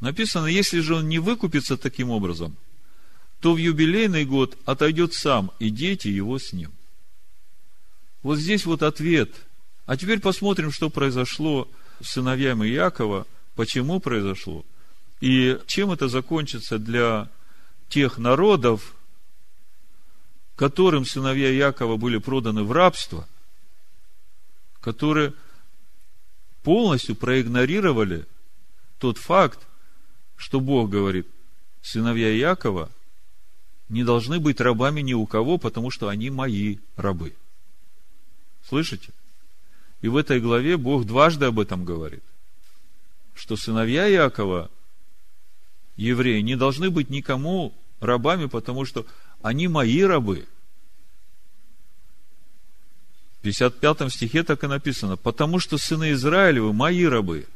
Написано, если же он не выкупится таким образом, то в юбилейный год отойдет сам, и дети его с ним. Вот здесь вот ответ. А теперь посмотрим, что произошло с сыновьями Якова, почему произошло, и чем это закончится для тех народов, которым сыновья Якова были проданы в рабство, которые полностью проигнорировали тот факт, что Бог говорит, сыновья Якова не должны быть рабами ни у кого, потому что они мои рабы. Слышите? И в этой главе Бог дважды об этом говорит, что сыновья Якова, евреи, не должны быть никому рабами, потому что они мои рабы. В 55 стихе так и написано, потому что сыны Израилевы мои рабы.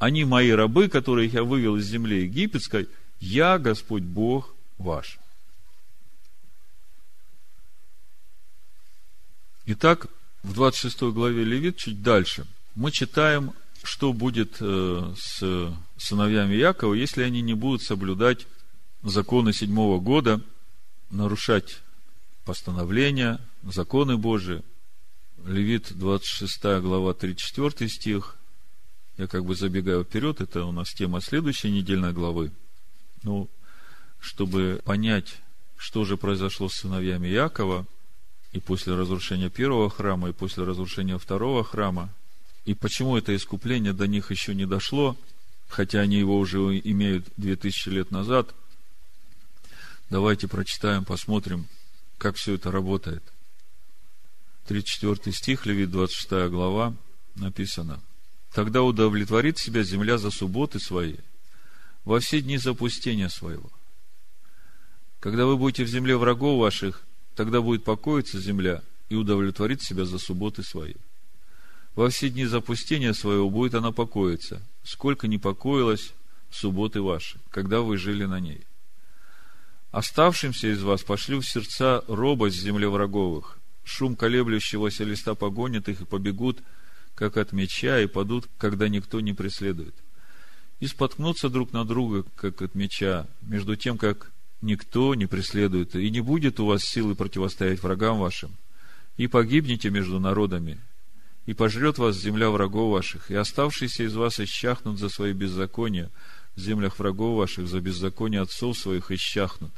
Они мои рабы, которых я вывел из земли египетской, я Господь Бог ваш. Итак, в 26 главе Левит, чуть дальше, мы читаем, что будет э, с сыновьями Якова, если они не будут соблюдать законы седьмого года, нарушать постановления, законы Божии. Левит 26 глава 34 стих. Я как бы забегаю вперед, это у нас тема следующей недельной главы. Ну, чтобы понять, что же произошло с сыновьями Якова – и после разрушения первого храма, и после разрушения второго храма. И почему это искупление до них еще не дошло, хотя они его уже имеют две тысячи лет назад. Давайте прочитаем, посмотрим, как все это работает. 34 стих, Левит 26 глава, написано. Тогда удовлетворит себя земля за субботы свои, во все дни запустения своего. Когда вы будете в земле врагов ваших, Тогда будет покоиться земля и удовлетворит себя за субботы свои. Во все дни запустения своего будет она покоиться, сколько не покоилась субботы ваши, когда вы жили на ней. Оставшимся из вас пошлю в сердца робость земле враговых, шум колеблющегося листа погонит их и побегут, как от меча, и падут, когда никто не преследует. И споткнутся друг на друга, как от меча, между тем, как никто не преследует, и не будет у вас силы противостоять врагам вашим, и погибнете между народами, и пожрет вас земля врагов ваших, и оставшиеся из вас исчахнут за свои беззакония в землях врагов ваших, за беззаконие отцов своих исчахнут.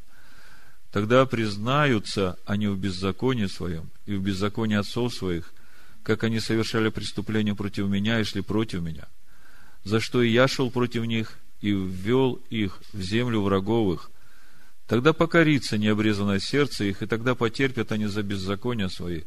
Тогда признаются они в беззаконии своем и в беззаконии отцов своих, как они совершали преступления против меня и шли против меня, за что и я шел против них и ввел их в землю враговых, Тогда покорится необрезанное сердце их, и тогда потерпят они за беззакония свои.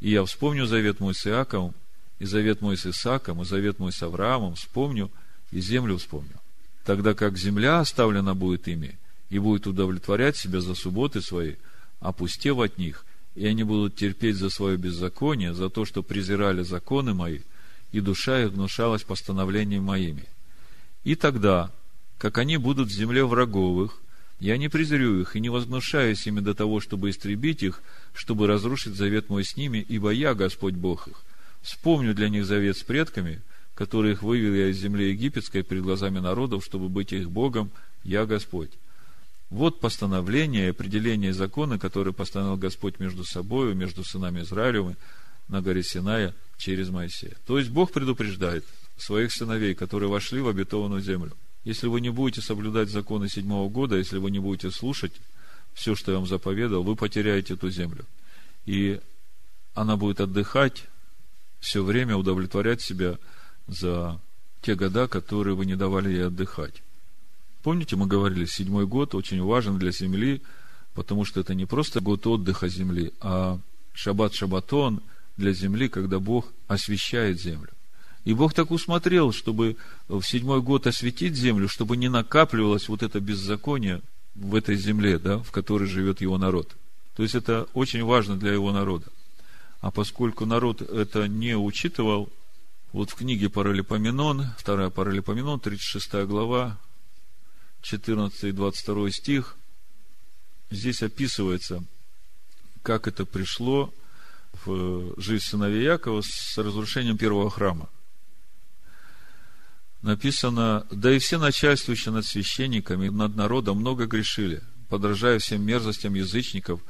И я вспомню завет мой с Иаковом, и завет мой с Исаком, и завет мой с Авраамом, вспомню, и землю вспомню. Тогда как земля оставлена будет ими, и будет удовлетворять себя за субботы свои, опустев от них, и они будут терпеть за свое беззаконие, за то, что презирали законы мои, и душа их гнушалась постановлениями моими. И тогда, как они будут в земле враговых, я не презрю их и не возгнушаюсь ими до того, чтобы истребить их, чтобы разрушить завет мой с ними, ибо я Господь Бог их. Вспомню для них завет с предками, которые их вывел я из земли египетской пред глазами народов, чтобы быть их Богом, я Господь. Вот постановление и определение закона, которые постановил Господь между собой, между сынами Израилевыми на горе Синая через Моисея. То есть Бог предупреждает своих сыновей, которые вошли в обетованную землю. Если вы не будете соблюдать законы седьмого года, если вы не будете слушать все, что я вам заповедал, вы потеряете эту землю. И она будет отдыхать все время, удовлетворять себя за те года, которые вы не давали ей отдыхать. Помните, мы говорили, седьмой год очень важен для земли, потому что это не просто год отдыха земли, а шаббат-шаббатон для земли, когда Бог освещает землю. И Бог так усмотрел, чтобы в седьмой год осветить землю, чтобы не накапливалось вот это беззаконие в этой земле, да, в которой живет его народ. То есть это очень важно для его народа. А поскольку народ это не учитывал, вот в книге Паралипоменон, вторая Паралипоменон, 36 глава, 14 и 22 стих, здесь описывается, как это пришло в жизнь сыновей Якова с разрушением первого храма. написано, да и все начальствующие над священниками, над народом много грешили, подражая всем мерзостям язычников,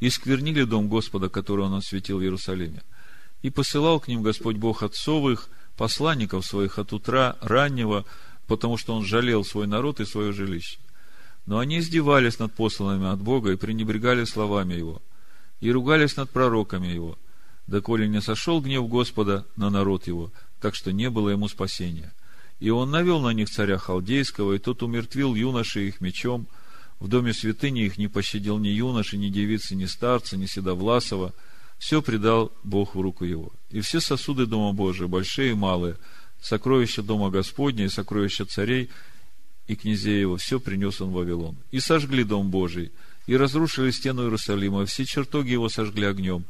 и сквернили дом Господа, который он осветил в Иерусалиме. И посылал к ним Господь Бог отцовых, посланников своих от утра раннего, потому что он жалел свой народ и свое жилище. Но они издевались над посланными от Бога и пренебрегали словами Его, и ругались над пророками Его, доколе не сошел гнев Господа на народ Его, так что не было ему спасения. И он навел на них царя Халдейского, и тот умертвил юношей их мечом, в доме святыни их не пощадил ни юноши, ни девицы, ни старца, ни седовласова, все предал Бог в руку его. И все сосуды Дома Божия, большие и малые, сокровища Дома Господня и сокровища царей и князей его, все принес он в Вавилон. И сожгли Дом Божий, и разрушили стену Иерусалима, все чертоги его сожгли огнем,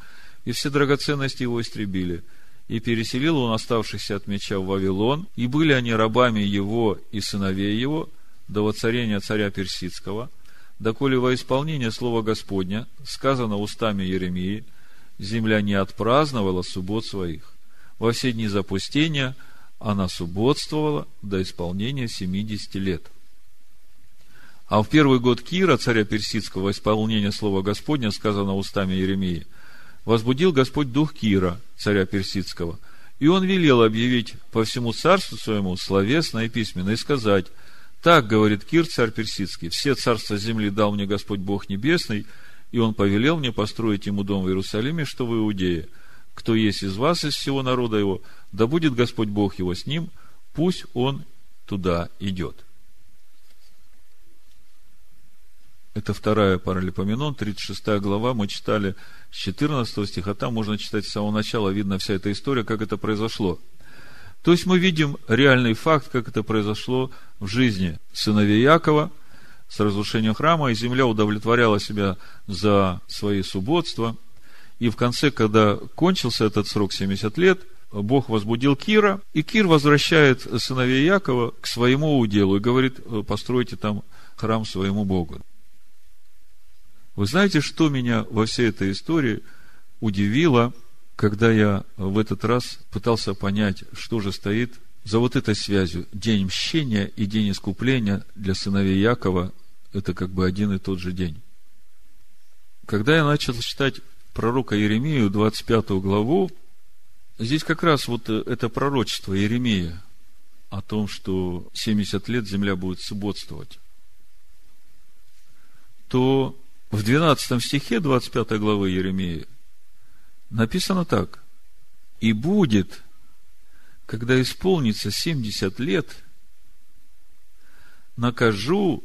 и все драгоценности его истребили. И переселил он оставшихся от меча в Вавилон, и были они рабами его и сыновей его, до воцарения царя Персидского, доколе во исполнение слова Господня, сказано устами Еремии, земля не отпраздновала суббот своих. Во все дни запустения она субботствовала до исполнения 70 лет. А в первый год Кира, царя Персидского, исполнение слова Господня, сказано устами Еремии, возбудил Господь дух Кира, царя Персидского, и он велел объявить по всему царству своему словесно и письменно, и сказать, так говорит Кир, царь Персидский, все царства земли дал мне Господь Бог Небесный, и он повелел мне построить ему дом в Иерусалиме, что в Иудее. Кто есть из вас, из всего народа его, да будет Господь Бог его с ним, пусть он туда идет. Это вторая паралипоменон, 36 глава, мы читали с 14 стиха, там можно читать с самого начала, видно вся эта история, как это произошло. То есть мы видим реальный факт, как это произошло в жизни сыновей Якова с разрушением храма, и земля удовлетворяла себя за свои субботства. И в конце, когда кончился этот срок 70 лет, Бог возбудил Кира, и Кир возвращает сыновей Якова к своему уделу и говорит, постройте там храм своему Богу. Вы знаете, что меня во всей этой истории удивило, когда я в этот раз пытался понять, что же стоит за вот этой связью. День мщения и день искупления для сыновей Якова – это как бы один и тот же день. Когда я начал читать пророка Еремию, 25 главу, здесь как раз вот это пророчество Еремия о том, что 70 лет земля будет субботствовать, то в 12 стихе 25 главы Еремии написано так. И будет, когда исполнится 70 лет, накажу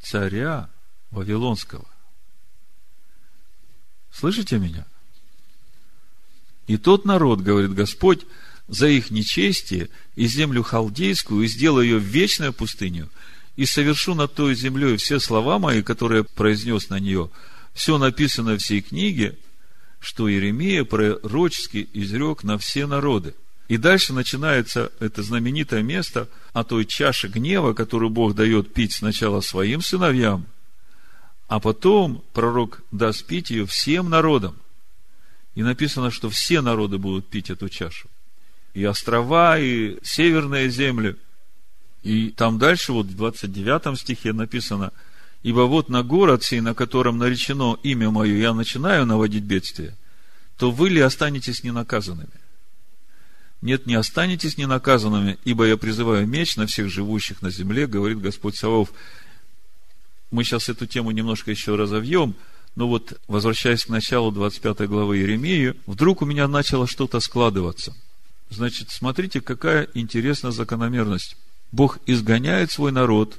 царя Вавилонского. Слышите меня? И тот народ, говорит Господь, за их нечестие и землю халдейскую, и сделаю ее вечной пустыню, и совершу над той землей все слова мои, которые произнес на нее, все написано в всей книге, что Иеремия пророчески изрек на все народы. И дальше начинается это знаменитое место о той чаше гнева, которую Бог дает пить сначала своим сыновьям, а потом пророк даст пить ее всем народам. И написано, что все народы будут пить эту чашу. И острова, и северные земли – и там дальше, вот в 29 стихе написано, «Ибо вот на город сей, на котором наречено имя мое, я начинаю наводить бедствие, то вы ли останетесь ненаказанными? Нет, не останетесь ненаказанными, ибо я призываю меч на всех живущих на земле, говорит Господь Савов. Мы сейчас эту тему немножко еще разовьем, но вот, возвращаясь к началу 25 главы Еремии, вдруг у меня начало что-то складываться. Значит, смотрите, какая интересная закономерность. Бог изгоняет свой народ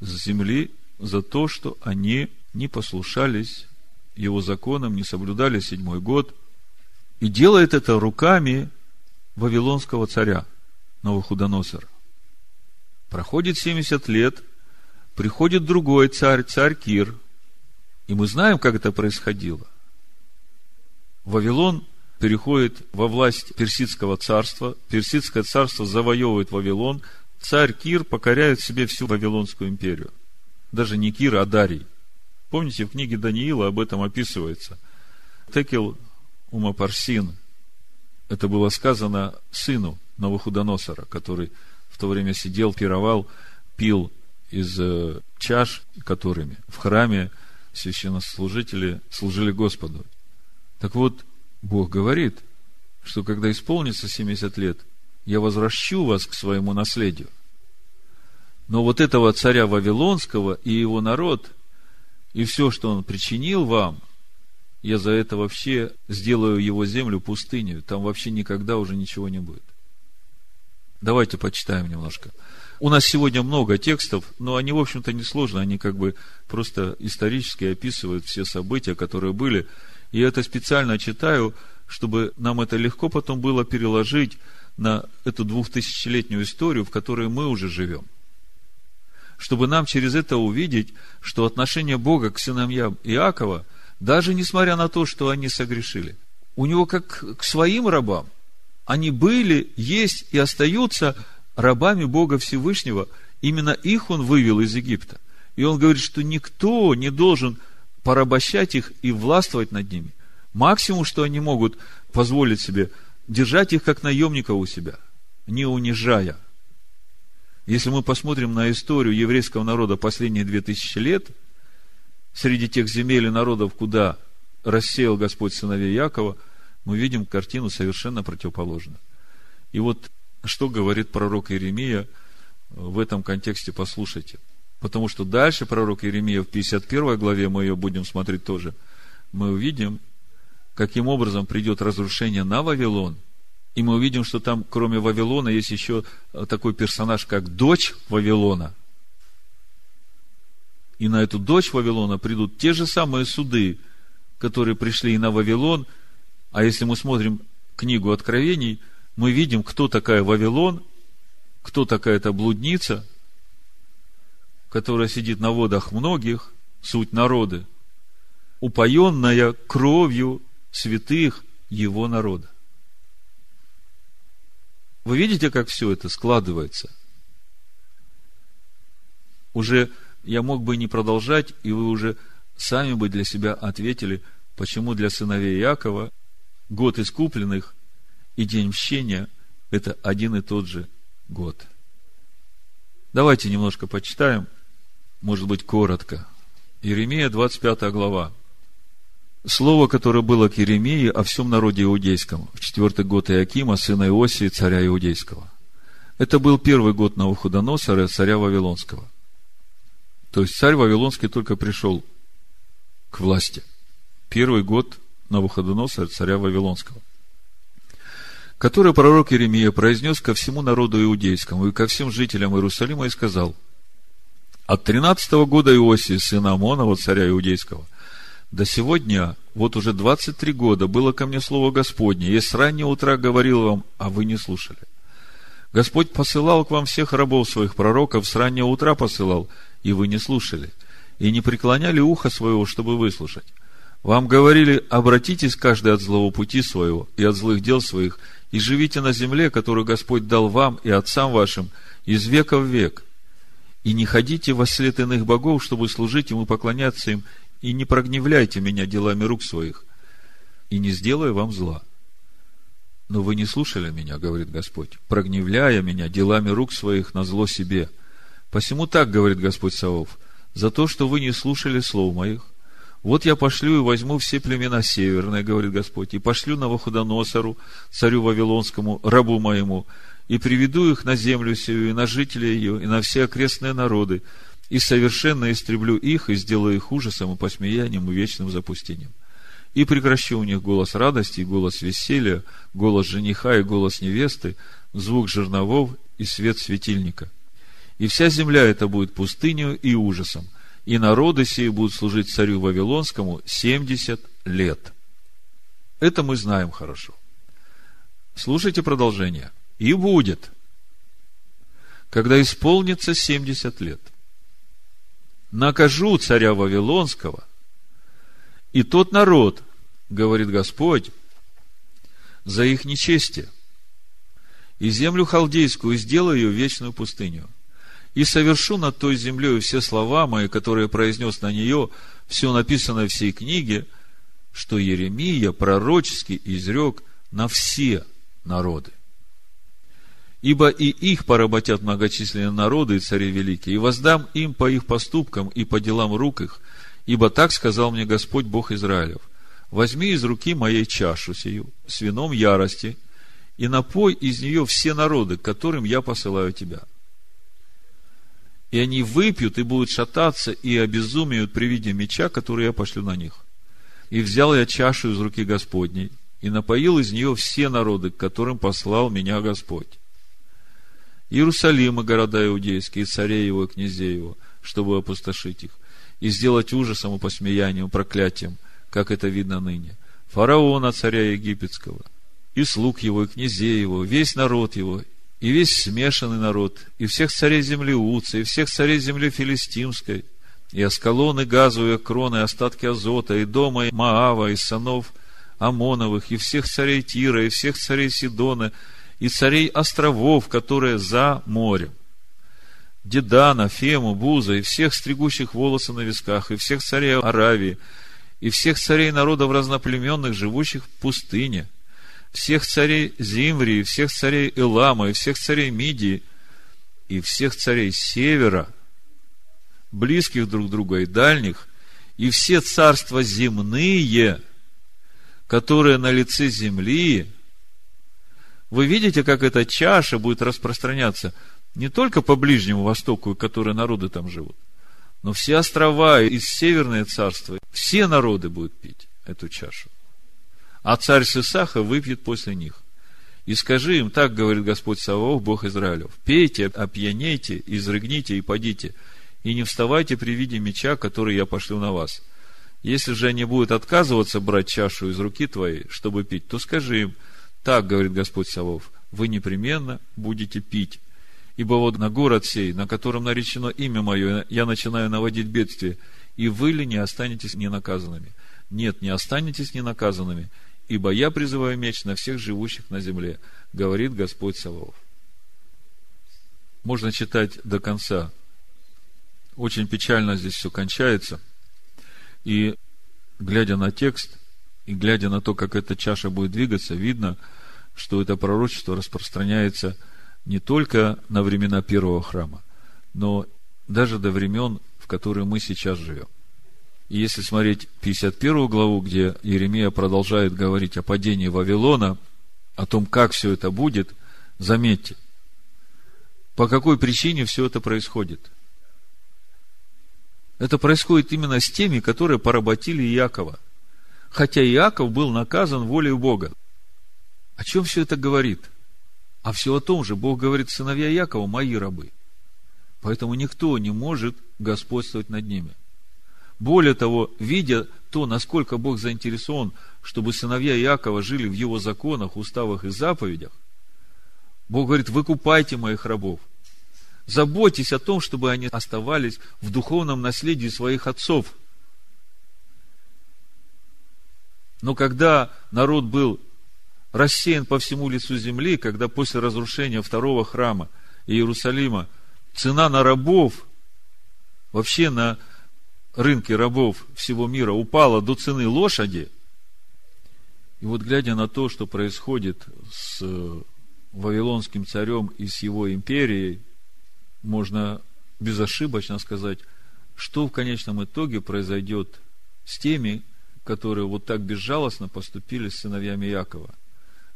с земли за то, что они не послушались его законам, не соблюдали седьмой год, и делает это руками Вавилонского царя Новохудоносора. Проходит 70 лет, приходит другой царь, царь Кир, и мы знаем, как это происходило. Вавилон переходит во власть Персидского царства, Персидское царство завоевывает Вавилон – царь Кир покоряет себе всю Вавилонскую империю. Даже не Кир, а Дарий. Помните, в книге Даниила об этом описывается. Текел Умапарсин, это было сказано сыну Новохудоносора, который в то время сидел, пировал, пил из э, чаш, которыми в храме священнослужители служили Господу. Так вот, Бог говорит, что когда исполнится 70 лет, я возвращу вас к своему наследию. Но вот этого царя Вавилонского и его народ, и все, что он причинил вам, я за это вообще сделаю его землю пустыней. Там вообще никогда уже ничего не будет. Давайте почитаем немножко. У нас сегодня много текстов, но они, в общем-то, не сложны. Они как бы просто исторически описывают все события, которые были. И это специально читаю, чтобы нам это легко потом было переложить на эту двухтысячелетнюю историю, в которой мы уже живем. Чтобы нам через это увидеть, что отношение Бога к сыновьям Иакова, даже несмотря на то, что они согрешили, у него как к своим рабам, они были, есть и остаются рабами Бога Всевышнего. Именно их он вывел из Египта. И он говорит, что никто не должен порабощать их и властвовать над ними. Максимум, что они могут позволить себе, держать их как наемника у себя, не унижая. Если мы посмотрим на историю еврейского народа последние две тысячи лет, среди тех земель и народов, куда рассеял Господь сыновей Якова, мы видим картину совершенно противоположную. И вот что говорит пророк Иеремия в этом контексте, послушайте. Потому что дальше пророк Иеремия в 51 главе, мы ее будем смотреть тоже, мы увидим, каким образом придет разрушение на Вавилон. И мы увидим, что там, кроме Вавилона, есть еще такой персонаж, как дочь Вавилона. И на эту дочь Вавилона придут те же самые суды, которые пришли и на Вавилон. А если мы смотрим книгу Откровений, мы видим, кто такая Вавилон, кто такая эта блудница, которая сидит на водах многих, суть народы, упоенная кровью святых его народа. Вы видите, как все это складывается? Уже я мог бы не продолжать, и вы уже сами бы для себя ответили, почему для сыновей Якова год искупленных и день мщения – это один и тот же год. Давайте немножко почитаем, может быть, коротко. Иеремия, 25 глава. Слово, которое было к Иеремии о всем народе иудейском в четвертый год Иакима, сына Иосии, царя иудейского. Это был первый год Навуходоносора, царя Вавилонского. То есть царь Вавилонский только пришел к власти. Первый год Навуходоносора, царя Вавилонского который пророк Иеремия произнес ко всему народу иудейскому и ко всем жителям Иерусалима и сказал, от тринадцатого года Иосии, сына Амонова, царя иудейского – до сегодня, вот уже 23 года, было ко мне слово Господне. Я с раннего утра говорил вам, а вы не слушали. Господь посылал к вам всех рабов своих пророков, с раннего утра посылал, и вы не слушали, и не преклоняли ухо своего, чтобы выслушать. Вам говорили, обратитесь каждый от злого пути своего и от злых дел своих, и живите на земле, которую Господь дал вам и отцам вашим из века в век. И не ходите во след иных богов, чтобы служить им и поклоняться им, и не прогневляйте меня делами рук своих, и не сделаю вам зла. Но вы не слушали меня, говорит Господь, прогневляя меня делами рук своих на зло себе. Посему так, говорит Господь Савов, за то, что вы не слушали слов моих, вот я пошлю и возьму все племена северные, говорит Господь, и пошлю на Навуходоносору, царю Вавилонскому, рабу моему, и приведу их на землю сию, и на жителей ее, и на все окрестные народы, и совершенно истреблю их, и сделаю их ужасом и посмеянием и вечным запустением. И прекращу у них голос радости, и голос веселья, голос жениха и голос невесты, звук жерновов и свет светильника. И вся земля это будет пустынью и ужасом, и народы сии будут служить царю Вавилонскому семьдесят лет. Это мы знаем хорошо. Слушайте продолжение. И будет, когда исполнится семьдесят лет – накажу царя Вавилонского, и тот народ, говорит Господь, за их нечестие, и землю халдейскую сделаю вечную пустыню, и совершу над той землей все слова мои, которые произнес на нее, все написанное в всей книге, что Еремия пророчески изрек на все народы. Ибо и их поработят многочисленные народы и цари великие, и воздам им по их поступкам и по делам рук их, ибо так сказал мне Господь Бог Израилев. Возьми из руки моей чашу сию с вином ярости, и напой из нее все народы, к которым я посылаю тебя. И они выпьют и будут шататься и обезумеют при виде меча, который я пошлю на них. И взял я чашу из руки Господней, и напоил из нее все народы, к которым послал меня Господь. Иерусалим и города иудейские, и царей его, и князей его, чтобы опустошить их, и сделать ужасом и посмеянием, проклятием, как это видно ныне. Фараона, царя египетского, и слуг его, и князей его, весь народ его, и весь смешанный народ, и всех царей земли Уца, и всех царей земли Филистимской, и Аскалон, и Газу, и Крон, и остатки Азота, и дома и Маава, и сынов Амоновых, и всех царей Тира, и всех царей Сидона, и царей островов, которые за морем. Дедана, Фему, Буза, и всех стригущих волосы на висках, и всех царей Аравии, и всех царей народов разноплеменных, живущих в пустыне, всех царей Зимри, и всех царей Элама, и всех царей Мидии, и всех царей Севера, близких друг друга и дальних, и все царства земные, которые на лице земли, вы видите, как эта чаша будет распространяться не только по Ближнему Востоку, которые народы там живут, но все острова и северные царства, все народы будут пить эту чашу. А царь Сисаха выпьет после них. И скажи им, так говорит Господь Саваоф, Бог Израилев, пейте, опьянейте, изрыгните и падите, и не вставайте при виде меча, который я пошлю на вас. Если же они будут отказываться брать чашу из руки твоей, чтобы пить, то скажи им, так говорит Господь Савов, вы непременно будете пить. Ибо вот на город сей, на котором наречено имя мое, я начинаю наводить бедствие, и вы ли не останетесь ненаказанными? Нет, не останетесь ненаказанными, ибо я призываю меч на всех живущих на земле, говорит Господь Савов. Можно читать до конца. Очень печально здесь все кончается. И, глядя на текст, и глядя на то, как эта чаша будет двигаться, видно, что это пророчество распространяется не только на времена первого храма, но даже до времен, в которые мы сейчас живем. И если смотреть 51 главу, где Еремия продолжает говорить о падении Вавилона, о том, как все это будет, заметьте, по какой причине все это происходит. Это происходит именно с теми, которые поработили Иакова – хотя Иаков был наказан волей Бога. О чем все это говорит? А все о том же, Бог говорит, сыновья Якова – мои рабы. Поэтому никто не может господствовать над ними. Более того, видя то, насколько Бог заинтересован, чтобы сыновья Иакова жили в его законах, уставах и заповедях, Бог говорит, выкупайте моих рабов. Заботьтесь о том, чтобы они оставались в духовном наследии своих отцов – Но когда народ был рассеян по всему лицу земли, когда после разрушения второго храма Иерусалима цена на рабов, вообще на рынке рабов всего мира упала до цены лошади, и вот глядя на то, что происходит с Вавилонским царем и с его империей, можно безошибочно сказать, что в конечном итоге произойдет с теми, которые вот так безжалостно поступили с сыновьями Якова,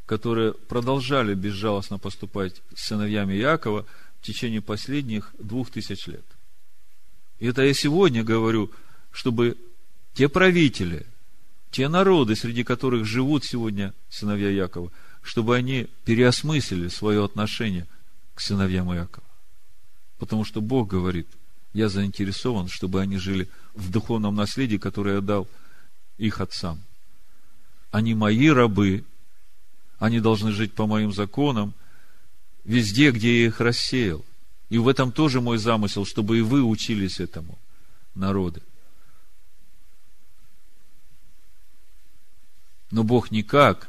которые продолжали безжалостно поступать с сыновьями Якова в течение последних двух тысяч лет. Это я сегодня говорю, чтобы те правители, те народы, среди которых живут сегодня сыновья Якова, чтобы они переосмыслили свое отношение к сыновьям Якова. Потому что Бог говорит, я заинтересован, чтобы они жили в духовном наследии, которое я дал – их отцам. Они мои рабы, они должны жить по моим законам везде, где я их рассеял. И в этом тоже мой замысел, чтобы и вы учились этому, народы. Но Бог никак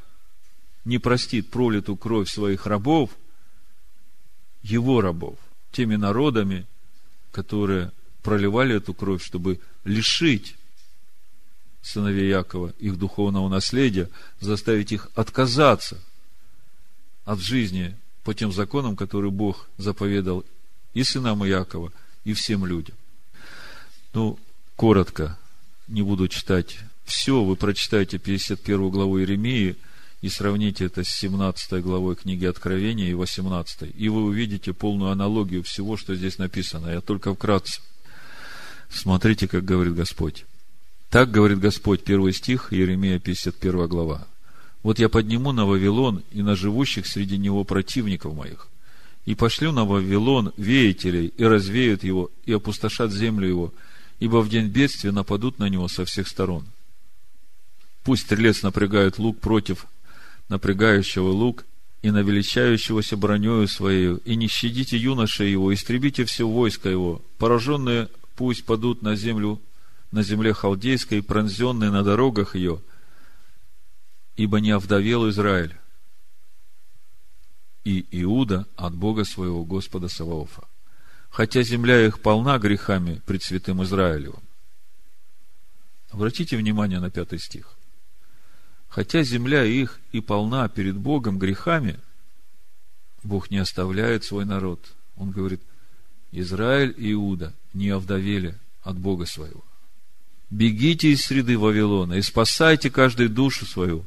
не простит пролитую кровь своих рабов, его рабов, теми народами, которые проливали эту кровь, чтобы лишить сыновей Якова, их духовного наследия, заставить их отказаться от жизни по тем законам, которые Бог заповедал и сынам Иакова, и всем людям. Ну, коротко, не буду читать все, вы прочитаете 51 главу Иеремии и сравните это с 17 главой книги Откровения и 18, и вы увидите полную аналогию всего, что здесь написано. Я только вкратце. Смотрите, как говорит Господь. Так говорит Господь, первый стих, Иеремия 51 глава. Вот я подниму на Вавилон и на живущих среди него противников моих, и пошлю на Вавилон веятелей, и развеют его, и опустошат землю его, ибо в день бедствия нападут на него со всех сторон. Пусть стрелец напрягает лук против напрягающего лук, и навеличающегося бронею своей, и не щадите юноша его, истребите все войско его, пораженные пусть падут на землю, на земле халдейской, пронзенные на дорогах ее – ибо не овдовел Израиль и Иуда от Бога своего Господа Саваофа, хотя земля их полна грехами пред святым Израилевым. Обратите внимание на пятый стих. Хотя земля их и полна перед Богом грехами, Бог не оставляет свой народ. Он говорит, Израиль и Иуда не овдовели от Бога своего. Бегите из среды Вавилона и спасайте каждую душу свою,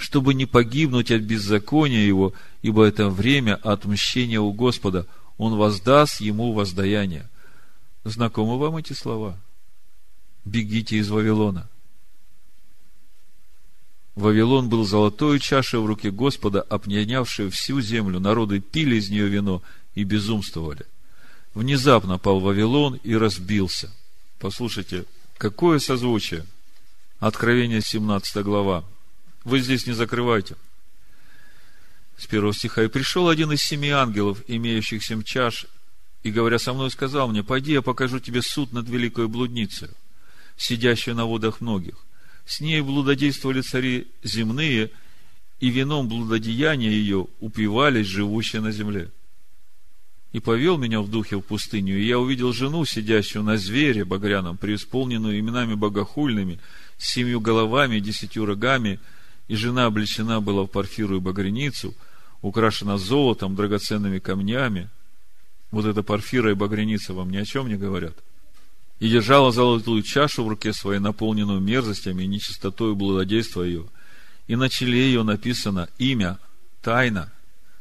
чтобы не погибнуть от беззакония его, ибо это время отмщения у Господа. Он воздаст ему воздаяние. Знакомы вам эти слова? Бегите из Вавилона. Вавилон был золотой чашей в руке Господа, опьянявшей всю землю. Народы пили из нее вино и безумствовали. Внезапно пал Вавилон и разбился. Послушайте, какое созвучие. Откровение 17 глава. Вы здесь не закрывайте. С первого стиха. «И пришел один из семи ангелов, имеющих семь чаш, и, говоря со мной, сказал мне, пойди, я покажу тебе суд над великой блудницей, сидящей на водах многих. С ней блудодействовали цари земные, и вином блудодеяния ее упивались живущие на земле. И повел меня в духе в пустыню, и я увидел жену, сидящую на звере багряном, преисполненную именами богохульными, с семью головами десятью рогами – и жена облечена была в парфиру и багряницу, украшена золотом, драгоценными камнями. Вот эта парфира и багряница вам ни о чем не говорят. И держала золотую чашу в руке своей, наполненную мерзостями и нечистотой блудодейства ее. И на челе ее написано имя, тайна,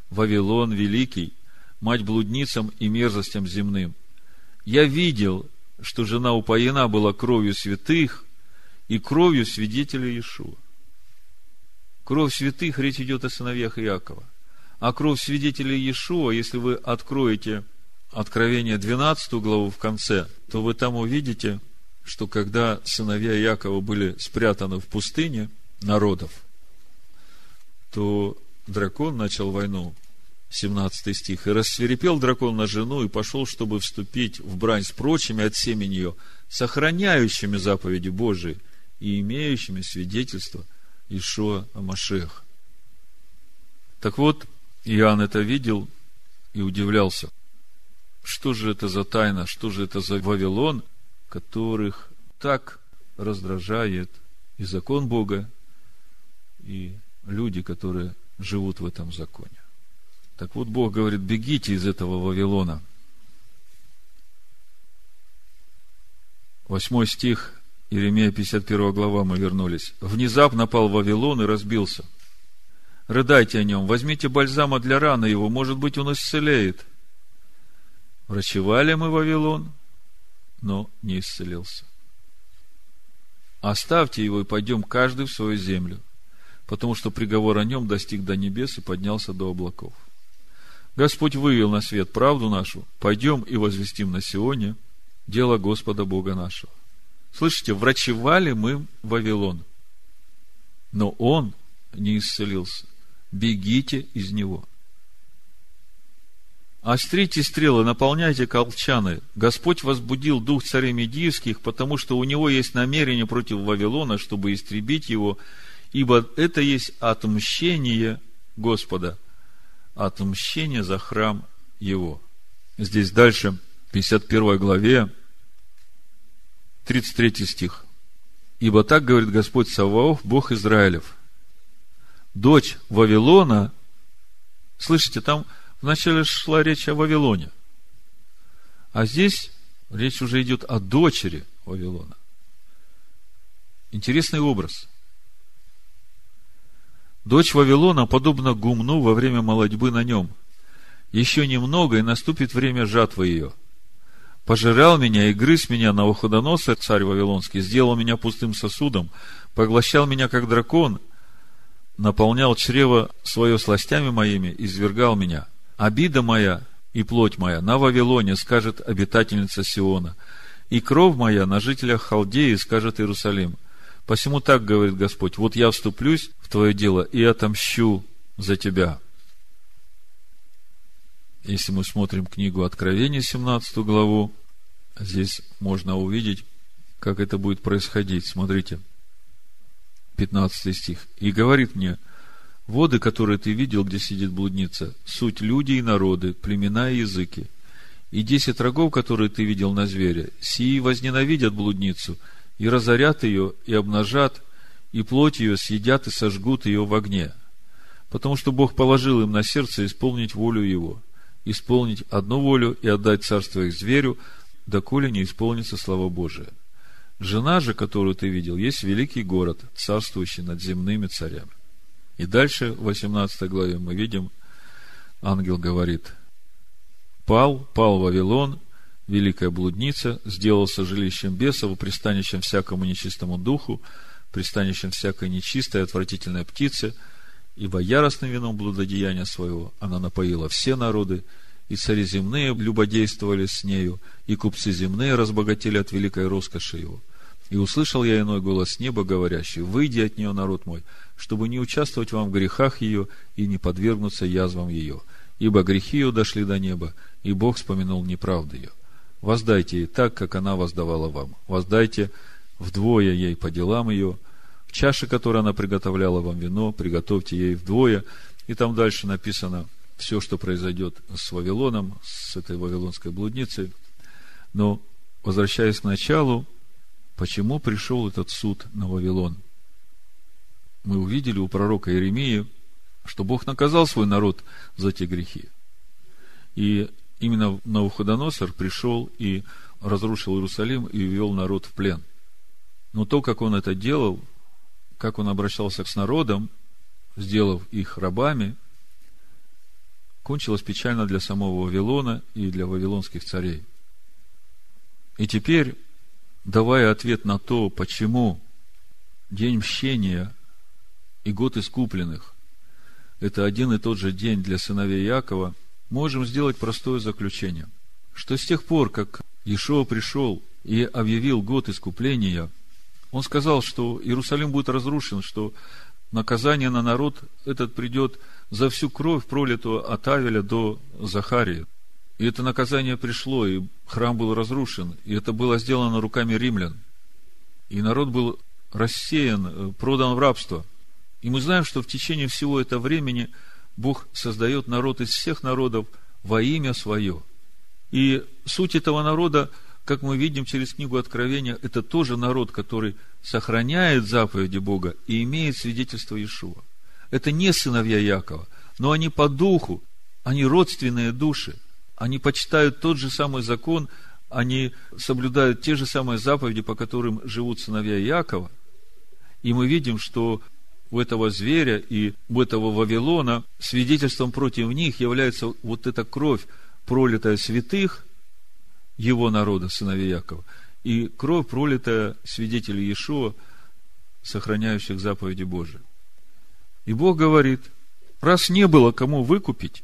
Вавилон Великий, мать блудницам и мерзостям земным. Я видел, что жена упоена была кровью святых и кровью свидетелей Иешуа. Кровь святых, речь идет о сыновьях Иакова. А кровь свидетелей Иешуа, если вы откроете Откровение 12 главу в конце, то вы там увидите, что когда сыновья Иакова были спрятаны в пустыне народов, то дракон начал войну, 17 стих, и рассверепел дракон на жену и пошел, чтобы вступить в брань с прочими от семени ее, сохраняющими заповеди Божии и имеющими свидетельство – Ишуа Амашех. Так вот, Иоанн это видел и удивлялся. Что же это за тайна, что же это за Вавилон, которых так раздражает и закон Бога, и люди, которые живут в этом законе. Так вот, Бог говорит, бегите из этого Вавилона. Восьмой стих Иеремия 51 глава мы вернулись. Внезапно пал Вавилон и разбился. Рыдайте о нем, возьмите бальзама для раны его, может быть, он исцелеет. Врачевали мы Вавилон, но не исцелился. Оставьте его и пойдем каждый в свою землю, потому что приговор о нем достиг до небес и поднялся до облаков. Господь вывел на свет правду нашу, пойдем и возвестим на Сионе дело Господа Бога нашего. Слышите, врачевали мы Вавилон, но он не исцелился. Бегите из него. Острите стрелы, наполняйте колчаны. Господь возбудил дух царей Медиевских, потому что у него есть намерение против Вавилона, чтобы истребить его, ибо это есть отмщение Господа, отмщение за храм его. Здесь дальше, в 51 главе, 33 стих. Ибо так говорит Господь Саваоф, Бог Израилев. Дочь Вавилона, слышите, там Вначале шла речь о Вавилоне. А здесь речь уже идет о дочери Вавилона. Интересный образ. Дочь Вавилона подобна гумну во время молодьбы на нем. Еще немного, и наступит время жатвы ее. Пожирал меня и грыз меня на уходоноса, царь Вавилонский, сделал меня пустым сосудом, поглощал меня, как дракон, наполнял чрево свое сластями моими, извергал меня. Обида моя и плоть моя на Вавилоне, скажет обитательница Сиона, и кровь моя на жителях Халдеи, скажет Иерусалим. Посему так говорит Господь, вот я вступлюсь в твое дело и отомщу за тебя. Если мы смотрим книгу Откровения, 17 главу, здесь можно увидеть, как это будет происходить. Смотрите, 15 стих. «И говорит мне, воды, которые ты видел, где сидит блудница, суть люди и народы, племена и языки. И десять рогов, которые ты видел на звере, сии возненавидят блудницу, и разорят ее, и обнажат, и плоть ее съедят и сожгут ее в огне. Потому что Бог положил им на сердце исполнить волю Его, исполнить одну волю и отдать царство их зверю, доколе не исполнится слава Божия. Жена же, которую ты видел, есть великий город, царствующий над земными царями. И дальше, в 18 главе, мы видим, ангел говорит, «Пал, пал Вавилон, великая блудница, сделался жилищем бесов, пристанищем всякому нечистому духу, пристанищем всякой нечистой, отвратительной птицы, ибо яростным вином блудодеяния своего она напоила все народы, и цари земные любодействовали с нею, и купцы земные разбогатели от великой роскоши его. И услышал я иной голос неба, говорящий, «Выйди от нее, народ мой, чтобы не участвовать вам в грехах ее и не подвергнуться язвам ее. Ибо грехи ее дошли до неба, и Бог вспомянул неправды ее. Воздайте ей так, как она воздавала вам. Воздайте вдвое ей по делам ее. В чаше, она приготовляла вам вино, приготовьте ей вдвое». И там дальше написано все, что произойдет с Вавилоном, с этой вавилонской блудницей. Но, возвращаясь к началу, почему пришел этот суд на Вавилон. Мы увидели у пророка Иеремии, что Бог наказал свой народ за те грехи. И именно Навуходоносор пришел и разрушил Иерусалим и ввел народ в плен. Но то, как он это делал, как он обращался с народом, сделав их рабами, кончилось печально для самого Вавилона и для вавилонских царей. И теперь давая ответ на то, почему день мщения и год искупленных – это один и тот же день для сыновей Якова, можем сделать простое заключение, что с тех пор, как Иешуа пришел и объявил год искупления, он сказал, что Иерусалим будет разрушен, что наказание на народ этот придет за всю кровь, пролитую от Авеля до Захарии. И это наказание пришло, и храм был разрушен, и это было сделано руками римлян. И народ был рассеян, э, продан в рабство. И мы знаем, что в течение всего этого времени Бог создает народ из всех народов во имя свое. И суть этого народа, как мы видим через книгу Откровения, это тоже народ, который сохраняет заповеди Бога и имеет свидетельство Иешуа. Это не сыновья Якова, но они по духу, они родственные души – они почитают тот же самый закон, они соблюдают те же самые заповеди, по которым живут сыновья Якова. И мы видим, что у этого зверя и у этого Вавилона свидетельством против них является вот эта кровь, пролитая святых его народа, сыновей Якова, и кровь, пролитая свидетелей Иешуа, сохраняющих заповеди Божии. И Бог говорит, раз не было кому выкупить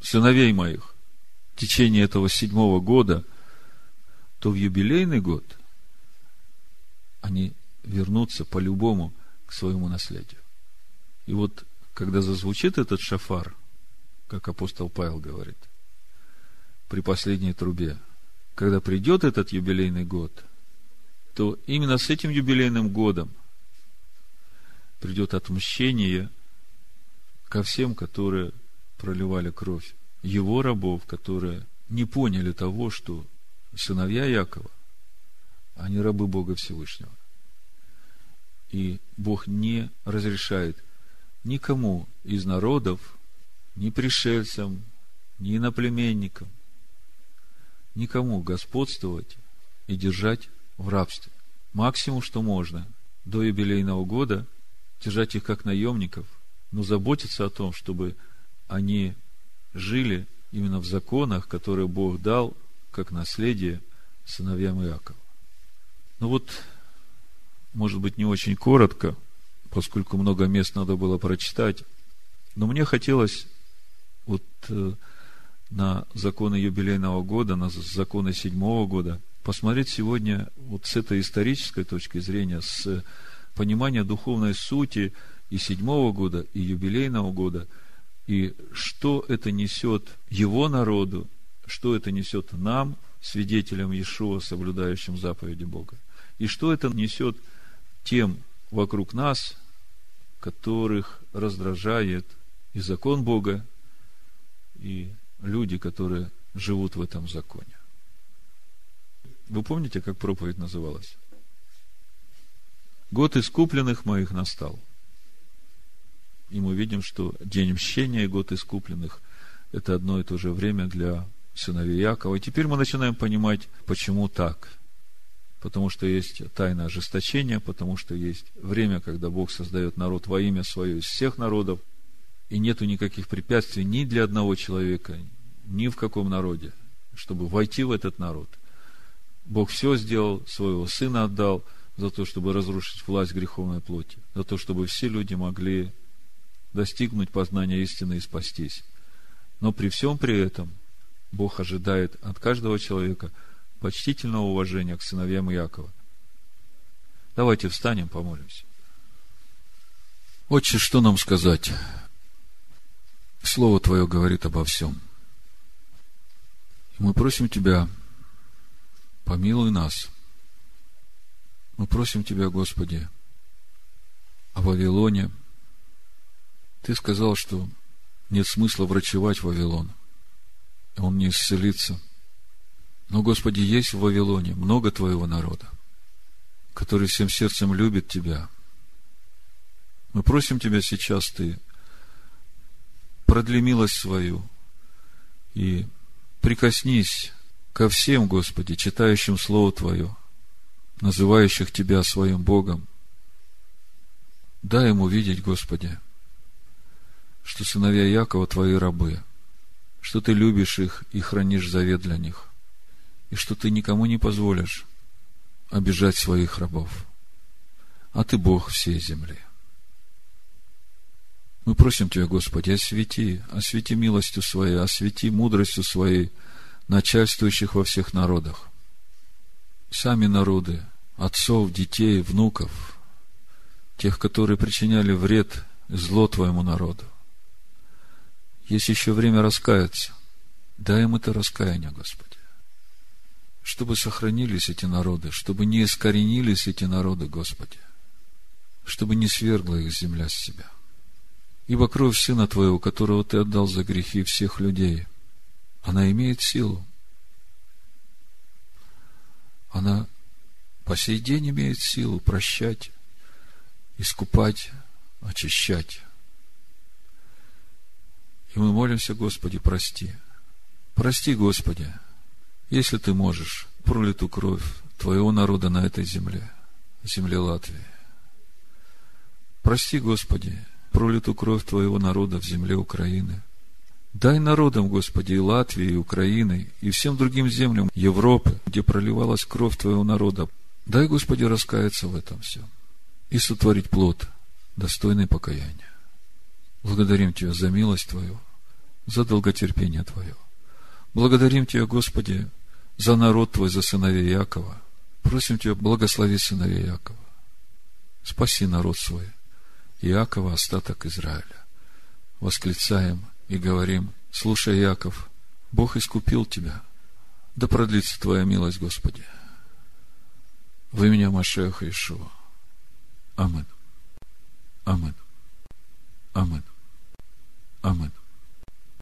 сыновей моих, течение этого седьмого года, то в юбилейный год они вернутся по-любому к своему наследию. И вот, когда зазвучит этот шафар, как апостол Павел говорит, при последней трубе, когда придет этот юбилейный год, то именно с этим юбилейным годом придет отмщение ко всем, которые проливали кровь его рабов, которые не поняли того, что сыновья Якова, они рабы Бога Всевышнего. И Бог не разрешает никому из народов, ни пришельцам, ни иноплеменникам, никому господствовать и держать в рабстве. Максимум, что можно, до юбилейного года держать их как наемников, но заботиться о том, чтобы они жили именно в законах, которые Бог дал как наследие сыновьям Иакова. Ну вот, может быть, не очень коротко, поскольку много мест надо было прочитать, но мне хотелось вот э, на законы юбилейного года, на законы седьмого года. Посмотреть сегодня вот с этой исторической точки зрения, с понимания духовной сути и седьмого года, и юбилейного года, и что это несет его народу, что это несет нам, свидетелям Иешуа, соблюдающим заповеди Бога, и что это несет тем вокруг нас, которых раздражает и закон Бога, и люди, которые живут в этом законе. Вы помните, как проповедь называлась? Год искупленных моих настал. И мы видим, что день мщения и год искупленных – это одно и то же время для сыновей Якова. И теперь мы начинаем понимать, почему так. Потому что есть тайна ожесточения, потому что есть время, когда Бог создает народ во имя свое из всех народов, и нету никаких препятствий ни для одного человека, ни в каком народе, чтобы войти в этот народ. Бог все сделал, своего Сына отдал за то, чтобы разрушить власть греховной плоти, за то, чтобы все люди могли достигнуть познания истины и спастись. Но при всем при этом Бог ожидает от каждого человека почтительного уважения к сыновьям Иакова. Давайте встанем, помолимся. Отче, что нам сказать? Слово Твое говорит обо всем. Мы просим Тебя, помилуй нас. Мы просим Тебя, Господи, о Вавилоне. Ты сказал, что нет смысла врачевать Вавилон. Он не исцелится. Но, Господи, есть в Вавилоне много Твоего народа, который всем сердцем любит Тебя. Мы просим Тебя сейчас, Ты продли милость свою и прикоснись ко всем, Господи, читающим Слово Твое, называющих Тебя своим Богом. Дай им увидеть, Господи, что сыновья Якова Твои рабы, что Ты любишь их и хранишь завет для них, и что Ты никому не позволишь обижать своих рабов, а Ты Бог всей земли. Мы просим Тебя, Господи, освети, освети милостью Своей, освети мудростью Своей начальствующих во всех народах. Сами народы, отцов, детей, внуков, тех, которые причиняли вред зло Твоему народу. Есть еще время раскаяться. Дай им это раскаяние, Господи. Чтобы сохранились эти народы, чтобы не искоренились эти народы, Господи. Чтобы не свергла их земля с себя. Ибо кровь Сына Твоего, которого Ты отдал за грехи всех людей, она имеет силу. Она по сей день имеет силу прощать, искупать, очищать. И мы молимся, Господи, прости. Прости, Господи, если Ты можешь, пролиту кровь Твоего народа на этой земле, земле Латвии. Прости, Господи, пролиту кровь Твоего народа в земле Украины. Дай народам, Господи, и Латвии, и Украины, и всем другим землям Европы, где проливалась кровь Твоего народа. Дай, Господи, раскаяться в этом всем и сотворить плод, достойный покаяния. Благодарим Тебя за милость Твою, за долготерпение Твое. Благодарим Тебя, Господи, за народ Твой, за сыновей Якова. Просим Тебя, благослови сыновей Якова. Спаси народ свой – Иакова остаток Израиля. Восклицаем и говорим, слушай, Яков, Бог искупил тебя. Да продлится твоя милость, Господи. Вы меня, Машеха Ишуа. Амин. Амин. Амин. Амин.